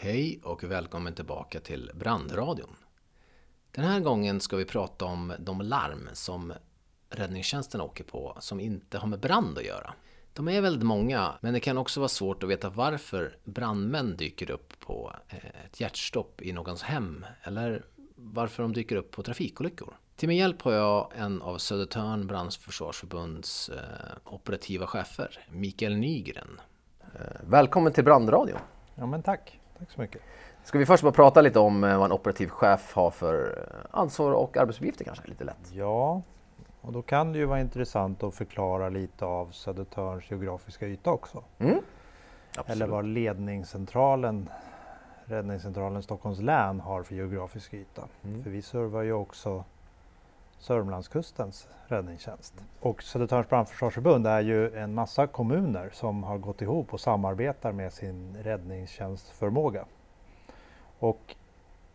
Hej och välkommen tillbaka till Brandradion. Den här gången ska vi prata om de larm som räddningstjänsten åker på som inte har med brand att göra. De är väldigt många, men det kan också vara svårt att veta varför brandmän dyker upp på eh, ett hjärtstopp i någons hem eller varför de dyker upp på trafikolyckor. Till min hjälp har jag en av Södertörn brandförsvarsförbunds eh, operativa chefer, Mikael Nygren. Eh, välkommen till Brandradion! Ja men tack, tack så mycket. Ska vi först bara prata lite om vad en operativ chef har för ansvar och arbetsuppgifter kanske, lite lätt? Ja, och då kan det ju vara intressant att förklara lite av Södertörns geografiska yta också. Mm. Eller vad ledningscentralen, räddningscentralen Stockholms län har för geografisk yta. Mm. För vi servar ju också Sörmlandskustens räddningstjänst. Och Södertörns brandförsvarsförbund är ju en massa kommuner som har gått ihop och samarbetar med sin räddningstjänstförmåga. Och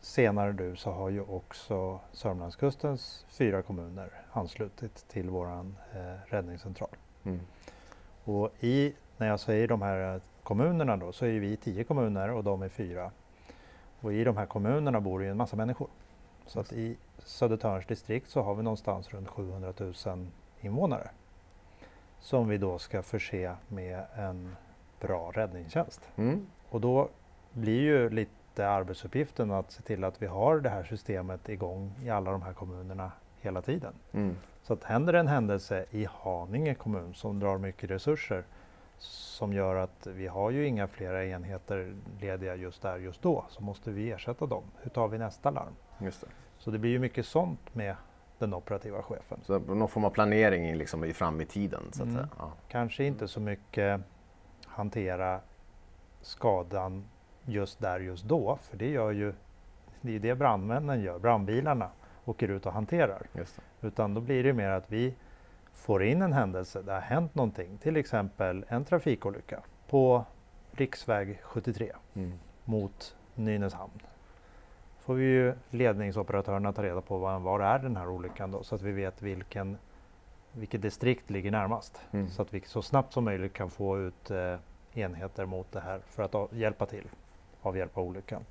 senare nu så har ju också Sörmlandskustens fyra kommuner anslutit till våran eh, räddningscentral. Mm. Och i, när jag säger de här kommunerna då så är vi tio kommuner och de är fyra. Och i de här kommunerna bor ju en massa människor. Så att i Södertörns distrikt så har vi någonstans runt 700 000 invånare som vi då ska förse med en bra räddningstjänst. Mm. Och då blir ju lite arbetsuppgiften att se till att vi har det här systemet igång i alla de här kommunerna hela tiden. Mm. Så att händer en händelse i Haninge kommun som drar mycket resurser som gör att vi har ju inga flera enheter lediga just där just då så måste vi ersätta dem. Hur tar vi nästa larm? Så det blir ju mycket sånt med den operativa chefen. Så någon form av planering liksom fram i tiden? Så mm. ja. Kanske inte så mycket hantera skadan just där just då, för det gör ju det är det brandmännen gör, brandbilarna åker ut och hanterar. Utan då blir det mer att vi får in en händelse, det har hänt någonting, till exempel en trafikolycka på riksväg 73 mm. mot Nynäshamn. Får vi ju ledningsoperatörerna ta reda på var, var är den här olyckan då så att vi vet vilken, vilket distrikt ligger närmast. Mm. Så att vi så snabbt som möjligt kan få ut eh, enheter mot det här för att hjälpa till avhjälpa olyckan.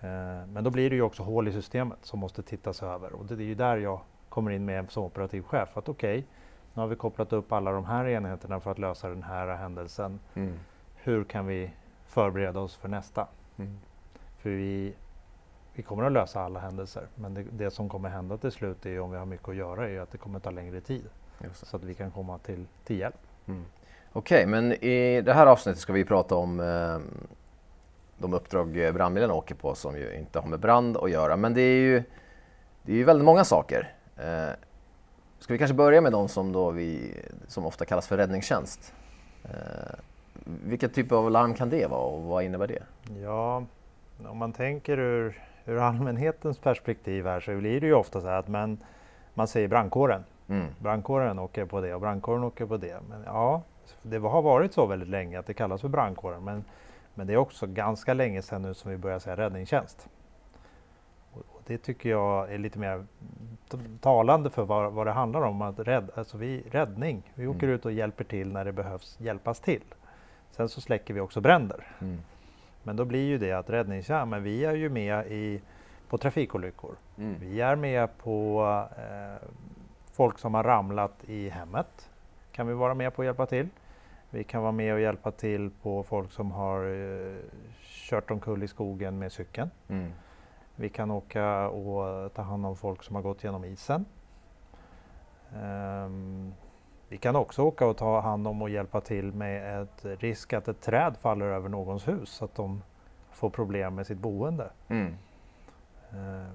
Eh, men då blir det ju också hål i systemet som måste tittas över och det är ju där jag kommer in med som operativ chef. Att okej, okay, nu har vi kopplat upp alla de här enheterna för att lösa den här händelsen. Mm. Hur kan vi förbereda oss för nästa? Mm. För vi, vi kommer att lösa alla händelser, men det, det, som kommer hända till slut är om vi har mycket att göra är att det kommer ta längre tid. Så att vi kan komma till, till hjälp. Mm. Okej, okay, men i det här avsnittet ska vi prata om eh, de uppdrag brandbilen åker på som ju inte har med brand att göra. Men det är ju, det är ju väldigt många saker. Eh, ska vi kanske börja med de som, då vi, som ofta kallas för räddningstjänst? Eh, vilken typ av larm kan det vara och vad innebär det? Ja, om man tänker ur, ur allmänhetens perspektiv här så blir det ju ofta så här att man, man säger brandkåren. Mm. Brandkåren åker på det och brandkåren åker på det. Men ja, det har varit så väldigt länge att det kallas för brandkåren. Men men det är också ganska länge sedan nu som vi börjar säga räddningstjänst. Och det tycker jag är lite mer talande för vad, vad det handlar om. Att rädd, alltså vi, räddning, vi åker mm. ut och hjälper till när det behövs hjälpas till. Sen så släcker vi också bränder. Mm. Men då blir ju det att räddningstjänst, men vi är ju med i, på trafikolyckor. Mm. Vi är med på eh, folk som har ramlat i hemmet. Kan vi vara med på att hjälpa till. Vi kan vara med och hjälpa till på folk som har eh, kört omkull i skogen med cykeln. Mm. Vi kan åka och ta hand om folk som har gått genom isen. Um, vi kan också åka och ta hand om och hjälpa till med ett risk att ett träd faller över någons hus så att de får problem med sitt boende. Mm. Uh,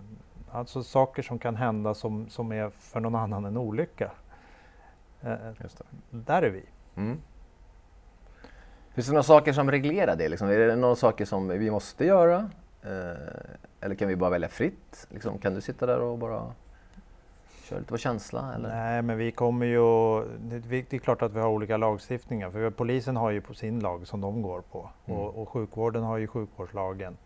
alltså saker som kan hända som, som är för någon annan en olycka. Uh, där är vi. Mm. Finns det några saker som reglerar det? Liksom? Är det några saker som vi måste göra? Eh, eller kan vi bara välja fritt? Liksom, kan du sitta där och bara köra lite på känsla? Eller? Nej, men vi kommer ju... Det är klart att vi har olika lagstiftningar. För polisen har ju på sin lag som de går på. Mm. Och, och sjukvården har ju sjukvårdslagen.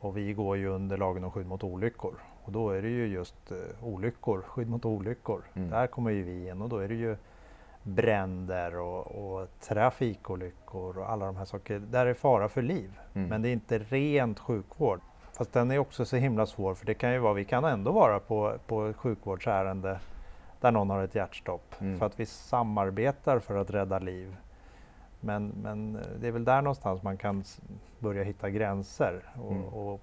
Och vi går ju under lagen om skydd mot olyckor. Och då är det ju just uh, olyckor, skydd mot olyckor. Mm. Där kommer ju vi in och då är det ju bränder och, och trafikolyckor och alla de här sakerna. Där är fara för liv. Mm. Men det är inte rent sjukvård. Fast den är också så himla svår för det kan ju vara, vi kan ändå vara på, på ett sjukvårdsärende där någon har ett hjärtstopp. Mm. För att vi samarbetar för att rädda liv. Men, men det är väl där någonstans man kan börja hitta gränser. Och, Mm. och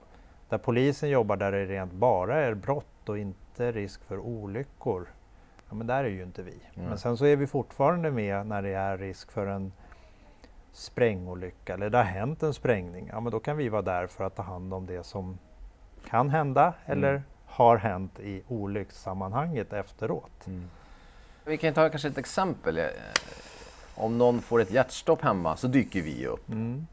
där polisen jobbar där det rent bara är brott och inte risk för olyckor. Ja, men där är ju inte vi. Nej. Men sen så är vi fortfarande med när det är risk för en sprängolycka eller det har hänt en sprängning. Ja, men då kan vi vara där för att ta hand om det som kan hända eller Mm. har hänt i olyckssammanhanget efteråt. Vi kan ta kanske ett exempel. Eh, Om någon får ett hjärtstopp hemma så dyker vi upp. Mm.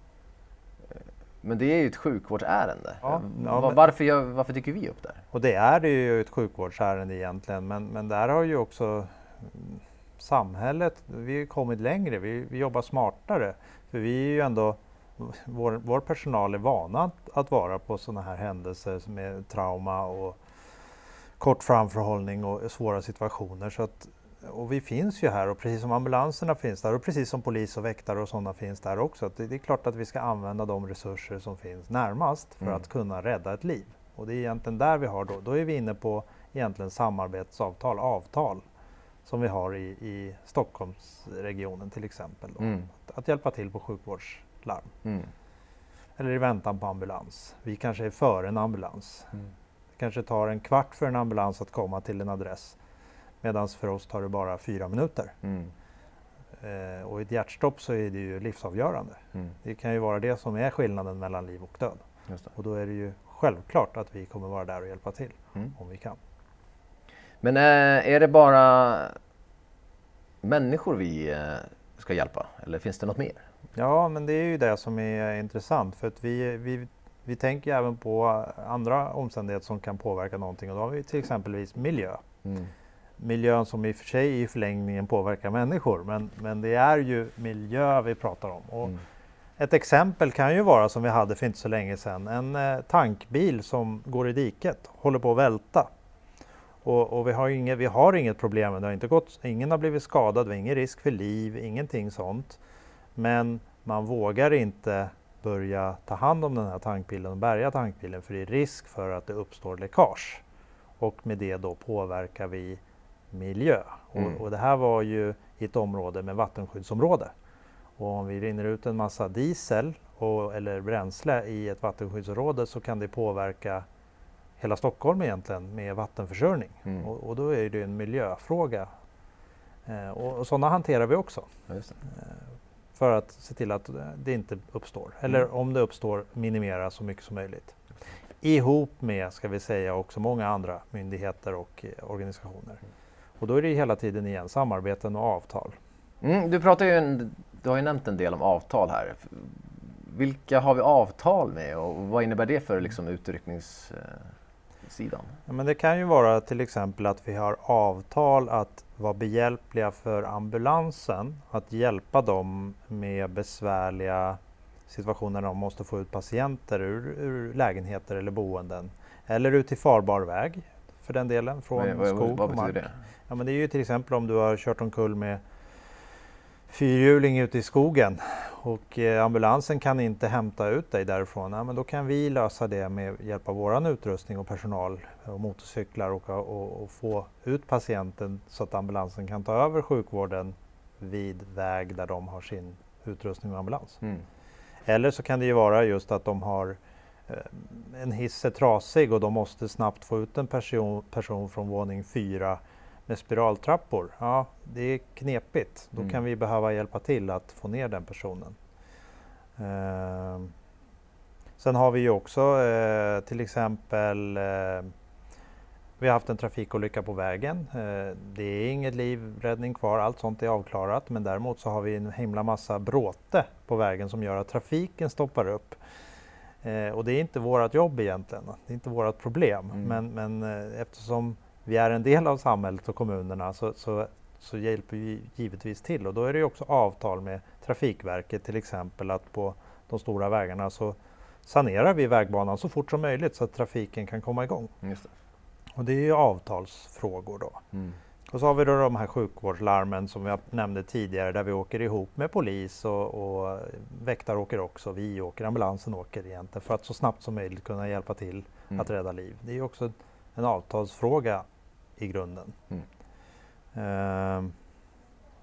Men det är ju ett sjukvårdsärende. Ja, Eh, ja, men- varför, varför dyker vi upp där? Och det är det ju ett sjukvårdsärende egentligen, men, men där har ju också mm, samhället, vi har kommit längre, vi, vi jobbar smartare. För vi är ju ändå, vår, vår personal är vana att, att vara på sådana här händelser med trauma och kort framförhållning och svåra situationer. Så att, och vi finns ju här och precis som ambulanserna finns där och precis som polis och väktare och sådana finns där också. Det, det är klart att vi ska använda de resurser som finns närmast för Mm. att kunna rädda ett liv. Och det är egentligen där vi har då, då är vi inne på egentligen samarbetsavtal, avtal som vi har i, i Stockholmsregionen till exempel. Mm. Att, att hjälpa till på sjukvårdslarm Mm. eller i väntan på ambulans. Vi kanske är före en ambulans. Mm. Det kanske tar en kvart för en ambulans att komma till en adress medan för oss tar det bara fyra minuter. Mm. Eh, och i ett hjärtstopp så är det ju livsavgörande. Mm. Det kan ju vara det som är skillnaden mellan liv och död. Och då är det ju självklart att vi kommer vara där och hjälpa till Mm. om vi kan. Men eh, är det bara människor vi eh, ska hjälpa? Eller finns det något mer? Ja, men det är ju det som är intressant för att vi, vi, vi tänker även på andra omständigheter som kan påverka någonting och då har vi till exempelvis miljö. Mm. Miljön som i och för sig i förlängningen påverkar människor men, men det är ju miljö vi pratar om. Och Mm. Ett exempel kan ju vara som vi hade för inte så länge sedan. En eh, tankbil som går i diket, håller på att välta. Och, och vi, har inget, vi har inget problem, det har inte gått, ingen har blivit skadad, vi har ingen risk för liv, ingenting sånt. Men man vågar inte börja ta hand om den här tankbilen och bärga tankbilen för det är risk för att det uppstår läckage. Och med det då påverkar vi miljö. Mm. Och, och det här var ju i ett område med vattenskyddsområde. Och om vi rinner ut en massa diesel och, eller bränsle i ett vattenskyddsområde så kan det påverka hela Stockholm egentligen med vattenförsörjning. Mm. Och, och då är det en miljöfråga. Eh, och, och sådana hanterar vi också det. för att se till att det inte uppstår. Eller Mm. om det uppstår, minimera så mycket som möjligt. Ihop med, ska vi säga, också många andra myndigheter och eh, organisationer. Och då är det hela tiden igen samarbeten och avtal. Mm, du, pratar en, du har ju nämnt en del om avtal här. Vilka har vi avtal med och vad innebär det för liksom, utryckningssidan? Ja, men det kan ju vara till exempel att vi har avtal att vara behjälpliga för ambulansen, att hjälpa dem med besvärliga situationer när de måste få ut patienter ur, ur lägenheter eller boenden. Eller ut till farbar väg för den delen, från vad, skog och mark. det? Ja, men det är ju till exempel om du har kört omkull med fyrhjuling ute i skogen och eh, ambulansen kan inte hämta ut dig därifrån. Ja, men då kan vi lösa det med hjälp av våran utrustning och personal och motorcyklar och, och, och få ut patienten så att ambulansen kan ta över sjukvården vid väg där de har sin utrustning och ambulans. Mm. Eller så kan det ju vara just att de har eh, en hiss är trasig och de måste snabbt få ut en person, person från våning fyra med spiraltrappor. Ja, det är knepigt. Då Mm. kan vi behöva hjälpa till att få ner den personen. Ehm, sen har vi ju också eh, till exempel eh, vi har haft en trafikolycka på vägen. Eh, det är inget livräddning kvar, allt sånt är avklarat. Men däremot så har vi en himla massa bråte på vägen som gör att trafiken stoppar upp. Eh, och det är inte vårt jobb egentligen, det är inte vårt problem. Mm. Men, men eh, eftersom vi är en del av samhället och kommunerna så, så, så hjälper vi givetvis till. Och då är det också avtal med Trafikverket till exempel att på de stora vägarna så sanerar vi vägbanan så fort som möjligt så att trafiken kan komma igång. Just det. Och det är ju avtalsfrågor då. Mm. Och så har vi då de här sjukvårdslarmen som jag nämnde tidigare där vi åker ihop med polis och, och väktare åker också. Vi åker, ambulansen åker egentligen för att så snabbt som möjligt kunna hjälpa till mm. att rädda liv. Det är också en avtalsfråga i grunden. Mm. Uh,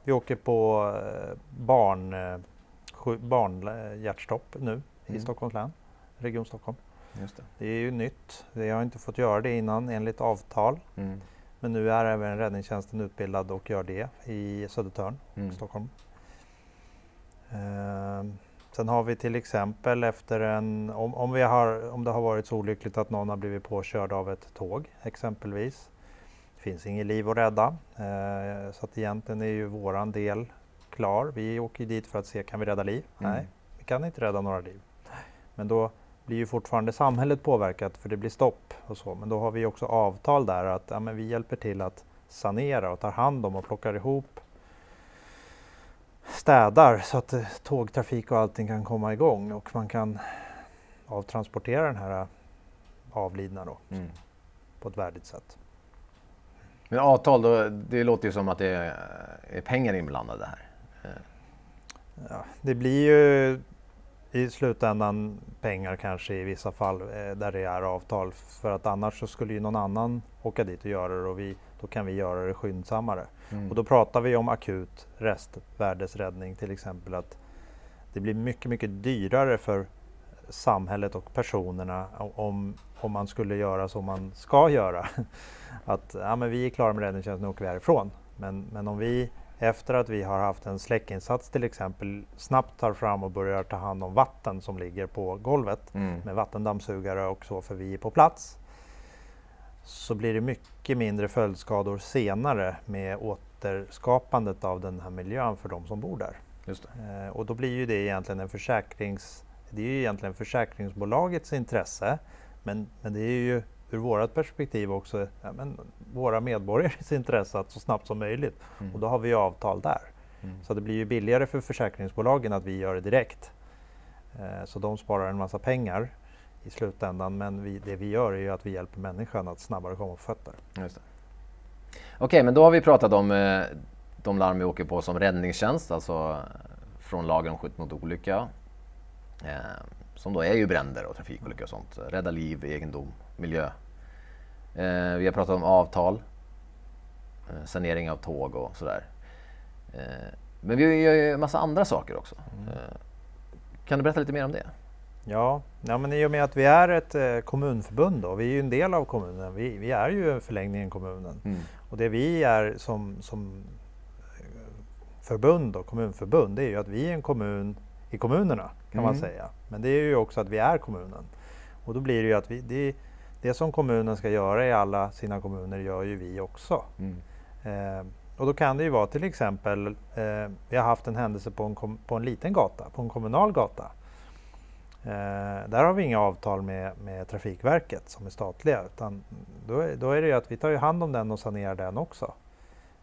vi åker på uh, barn, uh, barnhjärtstopp nu mm. i Stockholms län, Region Stockholm. Det. det. är ju nytt. Vi har inte fått göra det innan enligt avtal. Mm. Men nu är även räddningstjänsten utbildad och gör det i Södertörn, mm. Stockholm. Uh, sen har vi till exempel efter en, om, om, vi har, om det har varit så olyckligt att någon har blivit påkörd av ett tåg exempelvis. Finns inget liv att rädda. Uh, så att egentligen är ju våran del klar. Vi åker dit för att se, kan vi rädda liv? Mm. Nej, vi kan inte rädda några liv. Men då blir ju fortfarande samhället påverkat för det blir stopp och så. Men då har vi också avtal där att ja, men vi hjälper till att sanera och tar hand om och plockar ihop städar så att eh, tågtrafik och allting kan komma igång och man kan avtransportera den här avlidna då, mm. på ett värdigt sätt. Men avtal, då, det låter ju som att det är, pengar inblandade här. Ja, det blir ju i slutändan pengar kanske i vissa fall eh, där det är avtal. För att annars så skulle ju någon annan åka dit och göra det och vi, då kan vi göra det skyndsammare. Mm. Och då pratar vi om akut restvärdesräddning till exempel. att Det blir mycket, mycket dyrare för samhället och personerna om, om man skulle göra som man ska göra. Att ja, men vi är klara med räddningstjänsten, nu åker vi härifrån. Men, men om vi efter att vi har haft en släckinsats till exempel snabbt tar fram och börjar ta hand om vatten som ligger på golvet mm. med vattendammsugare och så för vi är på plats så blir det mycket mindre följdskador senare med återskapandet av den här miljön för de som bor där. Eh, och då blir ju det egentligen en försäkrings... Det är ju egentligen försäkringsbolagets intresse men, men det är ju ur vårt perspektiv också ja, men, våra medborgares intresse att så snabbt som möjligt. Mm. Och då har vi avtal där. Mm. Så det blir ju billigare för försäkringsbolagen att vi gör det direkt. Eh, så de sparar en massa pengar i slutändan men vi, det vi gör är ju att vi hjälper människan att snabbare komma på fötter. Okej, okay, men då har vi pratat om eh, de larm vi åker på som räddningstjänst, alltså från lagen om skydd mot olycka. Eh, som då är ju bränder och trafikolyckor och sånt. Rädda liv, egendom, miljö Eh, vi har pratat om avtal, eh, sanering av tåg och sådär. Men vi gör ju en massa andra saker också. Mm. Kan du berätta lite mer om det? Ja, ja men i och med att vi är ett kommunförbund då, vi är ju en del av kommunen, vi, vi är ju förlängningen kommunen. Mm. Och det vi är som, som förbund och kommunförbund, det är ju att vi är en kommun i kommunerna kan mm. man säga. Men det är ju också att vi är kommunen. Och då blir det ju att vi, det, det som kommunen ska göra i alla sina kommuner gör ju vi också. Mm. Eh, och då kan det ju vara till exempel, eh, vi har haft en händelse på en, på en liten gata, på en kommunal gata. Eh, där har vi inga avtal med, med Trafikverket som är statliga utan då, då är det ju att vi tar ju hand om den och sanerar den också.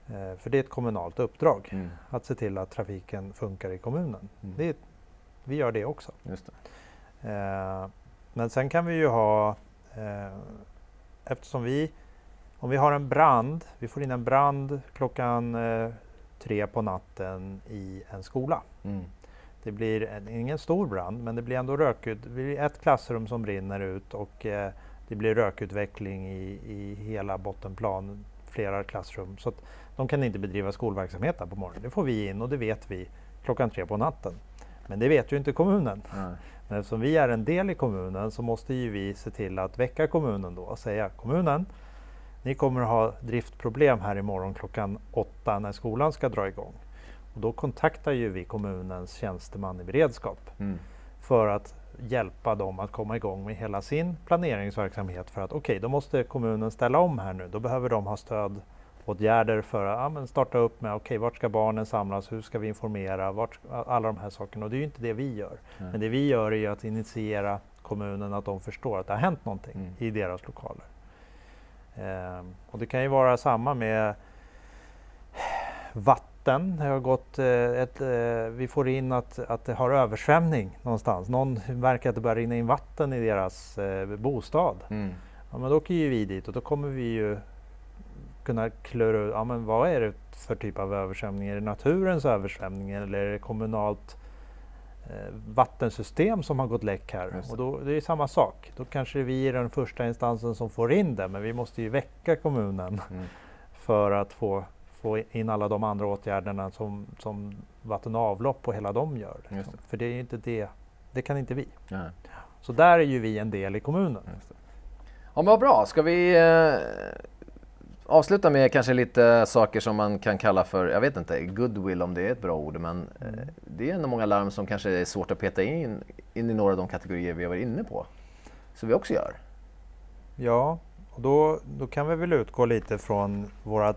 Eh, för det är ett kommunalt uppdrag mm. att se till att trafiken funkar i kommunen. Mm. Det är, vi gör det också. Det. Eh, men sen kan vi ju ha Eh, eftersom vi, om vi har en brand, vi får in en brand klockan eh, tre på natten i en skola. Mm. Det blir en, ingen stor brand, men det blir ändå rökut. Det blir ett klassrum som brinner ut och eh, det blir rökutveckling i, i hela bottenplan, flera klassrum. Så att de kan inte bedriva skolverksamhet där på morgonen. Det får vi in och det vet vi klockan tre på natten. Men det vet ju inte kommunen. Mm. Men eftersom vi är en del i kommunen så måste ju vi se till att väcka kommunen då och säga kommunen, ni kommer att ha driftproblem här imorgon klockan åtta när skolan ska dra igång. Och då kontaktar ju vi kommunens tjänsteman i beredskap mm. för att hjälpa dem att komma igång med hela sin planeringsverksamhet för att okej, okay, då måste kommunen ställa om här nu. Då behöver de ha stöd åtgärder för att ja, starta upp med, okej, okay, vart ska barnen samlas, hur ska vi informera, vart, alla de här sakerna. Och det är ju inte det vi gör. Mm. Men det vi gör är att initiera kommunen att de förstår att det har hänt någonting mm. i deras lokaler. Eh, och det kan ju vara samma med vatten. Det har gått eh, ett, eh, vi får in att, att det har översvämning någonstans. Någon märker att det börjar rinna in vatten i deras eh, bostad. Mm. Ja, men då åker ju vi dit och då kommer vi ju kunna klura ut, ja men vad är det för typ av översvämning? Är det naturens översvämning eller är det kommunalt eh, vattensystem som har gått läck här? Just. Och då, det är samma sak. Då kanske vi är den första instansen som får in det, men vi måste ju väcka kommunen Mm. för att få, få in alla de andra åtgärderna som, som vatten och avlopp och hela de gör. liksom. Det. För det är ju inte det, det kan inte vi. Ja. Så där är ju vi en del i kommunen. Ja men vad bra, ska vi eh, avsluta med kanske lite saker som man kan kalla för, jag vet inte, goodwill om det är ett bra ord, men eh, det är ändå många larm som kanske är svårt att peta in, in i några av de kategorier vi varit inne på. Så vi också gör. Ja, och då, då kan vi väl utgå lite från våra,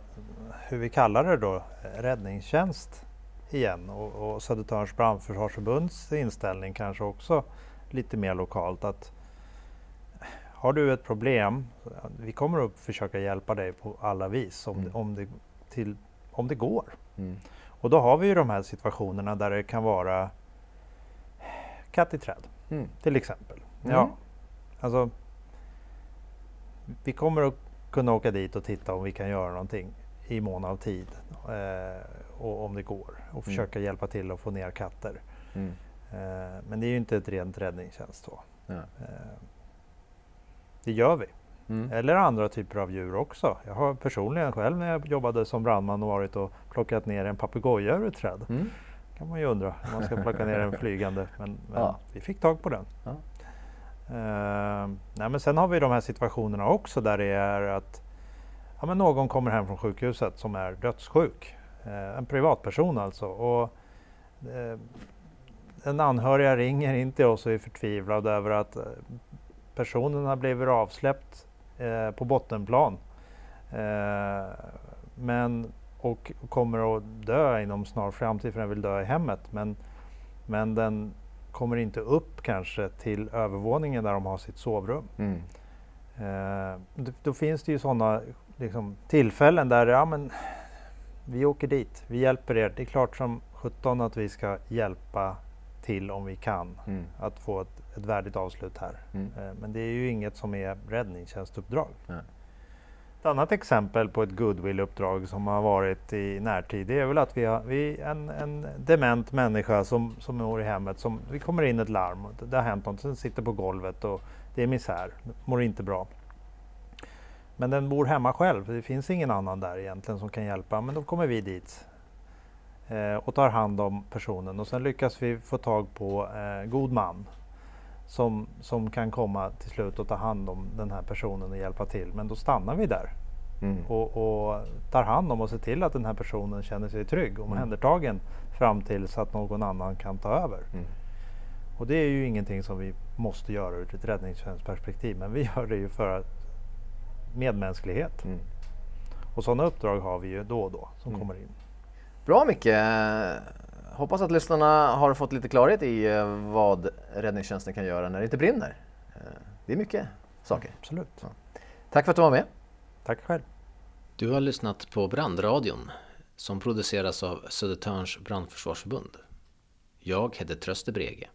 hur vi kallar det då, räddningstjänst igen och, och Södertörns brandförsvarsförbunds inställning kanske också lite mer lokalt att har du ett problem, vi kommer att försöka hjälpa dig på alla vis om, Mm. om, det, till, om det går. Mm. Och då har vi ju de här situationerna där det kan vara katt i träd Mm. till exempel. Mm. Ja, alltså, vi kommer att kunna åka dit och titta om vi kan göra någonting i mån av tid eh, och om det går och försöka hjälpa till att få ner katter. Mm. Eh, men det är ju inte ett rent räddningstjänst då. Ja. Eh, det gör vi. Mm. Eller andra typer av djur också. Jag har personligen själv när jag jobbade som brandman varit och plockat ner en papegoja ur ett träd. Mm. kan man ju undra om man ska plocka ner en flygande. Men, men Ja. vi fick tag på den. Ja. Eh, nej, men sen har vi de här situationerna också där det är att ja, men någon kommer hem från sjukhuset som är dödssjuk. Eh, en privatperson alltså. Och, eh, en anhöriga ringer in till oss och är förtvivlad över att eh, personen har blivit avsläppt eh, på bottenplan. Eh, men, och kommer att dö inom snar framtid för den vill dö i hemmet. Men, men den kommer inte upp kanske till övervåningen där de har sitt sovrum. Mm. Eh, då, då finns det ju sådana liksom, tillfällen där ja, men, vi åker dit, vi hjälper er. Det är klart som 17 att vi ska hjälpa till om vi kan Mm. att få ett, ett värdigt avslut här. Mm. Eh, men det är ju inget som är räddningstjänstuppdrag. Nej. Ett annat exempel på ett goodwill-uppdrag som har varit i närtid det är väl att vi har vi, en, en dement människa som, som mår i hemmet. Som, vi kommer in ett larm, och det, det har hänt något, den sitter på golvet och det är misär, mår inte bra. Men den bor hemma själv, det finns ingen annan där egentligen som kan hjälpa. Men då kommer vi dit eh, och tar hand om personen och sen lyckas vi få tag på eh, god man som, som kan komma till slut och ta hand om den här personen och hjälpa till. Men då stannar vi där Mm. och, och tar hand om och ser till att den här personen känner sig trygg och omhändertagen fram tills att någon annan kan ta över. Mm. Och det är ju ingenting som vi måste göra ur ett räddningstjänstperspektiv men vi gör det ju för att medmänsklighet. Mm. Och sådana uppdrag har vi ju då och då som Mm. kommer in. Bra Micke! Hoppas att lyssnarna har fått lite klarhet i eh, vad räddningstjänsten kan göra när det inte brinner. Eh, Det är mycket saker. Absolut. Tack för att du var med. Tack själv. Du har lyssnat på Brandradion som produceras av Södertörns brandförsvarsförbund. Jag heter Tröster Brege.